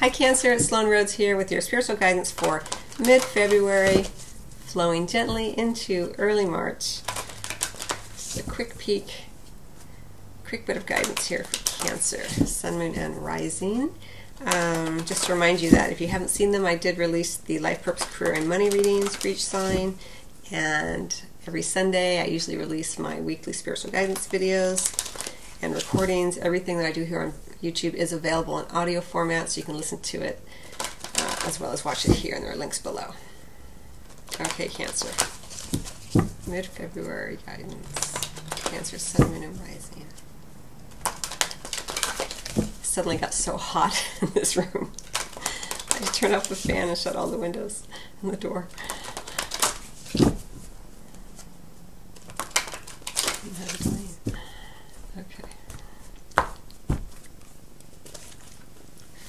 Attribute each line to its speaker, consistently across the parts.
Speaker 1: Hi, Cancer. It's Sloan Rhodes here with your spiritual guidance for mid February, flowing gently into early March. Just a quick peek, quick bit of guidance here for Cancer, Sun, Moon, and Rising. Um, just to remind you that if you haven't seen them, I did release the Life Purpose, Career, and Money readings for each sign. And every Sunday, I usually release my weekly spiritual guidance videos and recordings. Everything that I do here on YouTube is available in audio format, so you can listen to it uh, as well as watch it here, and there are links below. Okay, Cancer. Mid February guidance. Cancer, Sun, Moon, and Rising. Suddenly got so hot in this room. I turned off the fan and shut all the windows and the door.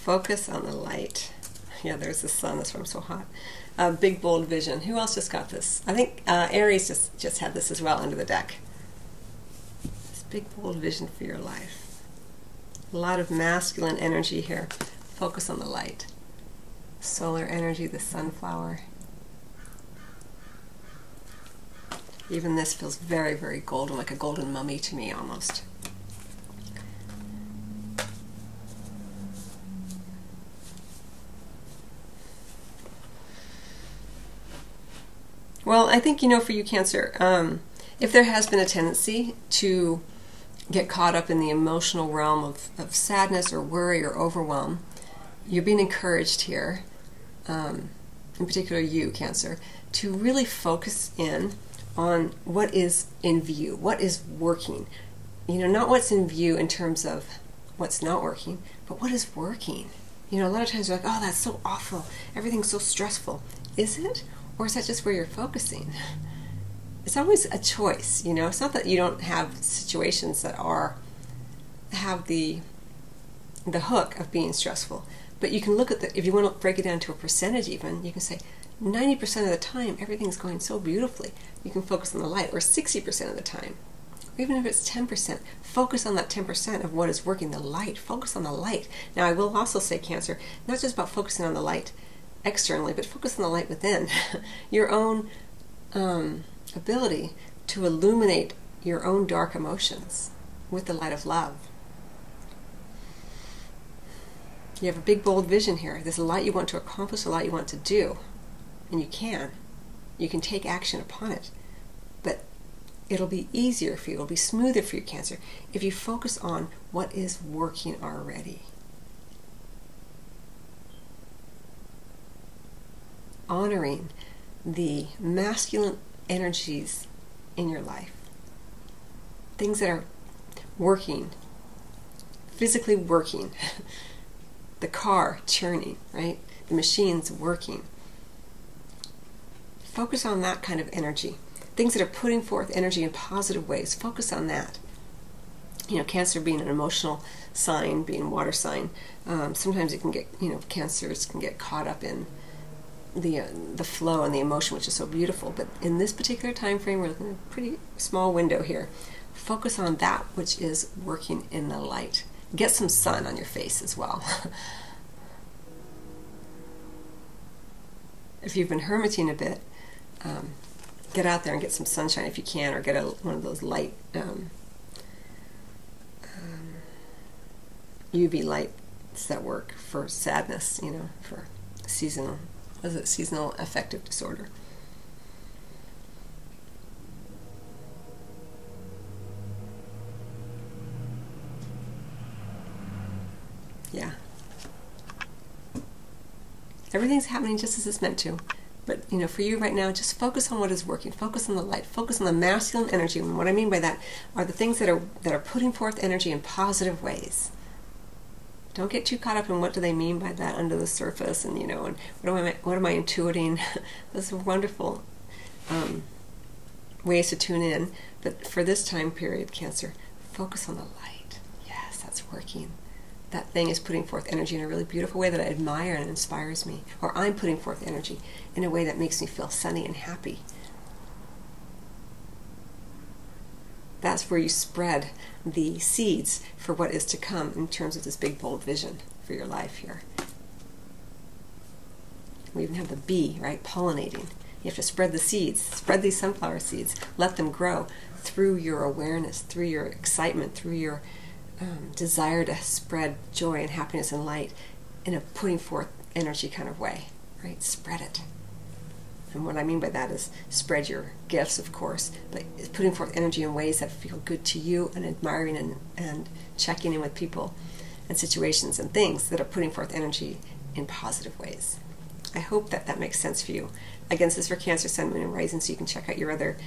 Speaker 1: Focus on the light. Yeah, there's the sun. That's why I'm so hot. Uh, big bold vision. Who else just got this? I think uh, Aries just just had this as well under the deck. This big bold vision for your life. A lot of masculine energy here. Focus on the light. Solar energy, the sunflower. Even this feels very, very golden, like a golden mummy to me almost. Well, I think, you know, for you, Cancer, um, if there has been a tendency to get caught up in the emotional realm of, of sadness or worry or overwhelm, you're being encouraged here, um, in particular you, Cancer, to really focus in on what is in view, what is working. You know, not what's in view in terms of what's not working, but what is working. You know, a lot of times you're like, oh, that's so awful. Everything's so stressful. Is it? Or is that just where you're focusing? It's always a choice, you know. It's not that you don't have situations that are have the the hook of being stressful, but you can look at the if you want to break it down to a percentage even, you can say 90% of the time everything's going so beautifully. You can focus on the light or 60% of the time. Or even if it's 10%, focus on that 10% of what is working, the light. Focus on the light. Now, I will also say, Cancer, not just about focusing on the light, externally, but focus on the light within. your own um, ability to illuminate your own dark emotions with the light of love. You have a big, bold vision here. There's a lot you want to accomplish, a lot you want to do, and you can. You can take action upon it. But it'll be easier for you, it'll be smoother for you, Cancer, if you focus on what is working already. Honoring the masculine energies in your life. Things that are working, physically working, the car churning, right? The machines working. Focus on that kind of energy. Things that are putting forth energy in positive ways. Focus on that. You know, Cancer being an emotional sign, being a water sign, um, sometimes it can get, you know, cancers can get caught up in the uh, the flow and the emotion, which is so beautiful. But in this particular time frame, we're looking at a pretty small window here. Focus on that which is working in the light. Get some sun on your face as well. if you've been hermiting a bit, um, get out there and get some sunshine if you can, or get a, one of those light um, um, UV lights that work for sadness, you know, for seasonal was it seasonal affective disorder. Yeah. Everything's happening just as it's meant to. But you know, for you right now, just focus on what is working. Focus on the light. Focus on the masculine energy. And what I mean by that are the things that are that are putting forth energy in positive ways. Don't get too caught up in what do they mean by that under the surface, and you know, and what am I what am I intuiting? Those are wonderful um, ways to tune in. But for this time period, Cancer, focus on the light. Yes, that's working. That thing is putting forth energy in a really beautiful way that I admire and inspires me. Or I'm putting forth energy in a way that makes me feel sunny and happy. That's where you spread the seeds for what is to come in terms of this big bold vision for your life here. We even have the bee, right, pollinating. You have to spread the seeds, spread these sunflower seeds, let them grow through your awareness, through your excitement, through your um, desire to spread joy and happiness and light in a putting forth energy kind of way, right? Spread it. And what I mean by that is spread your gifts, of course, but putting forth energy in ways that feel good to you and admiring and, and checking in with people and situations and things that are putting forth energy in positive ways. I hope that that makes sense for you. Again, this is for Cancer, Sun, Moon, and Rising, so you can check out your other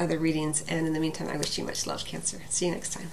Speaker 1: other readings. And in the meantime, I wish you much love, Cancer. See you next time.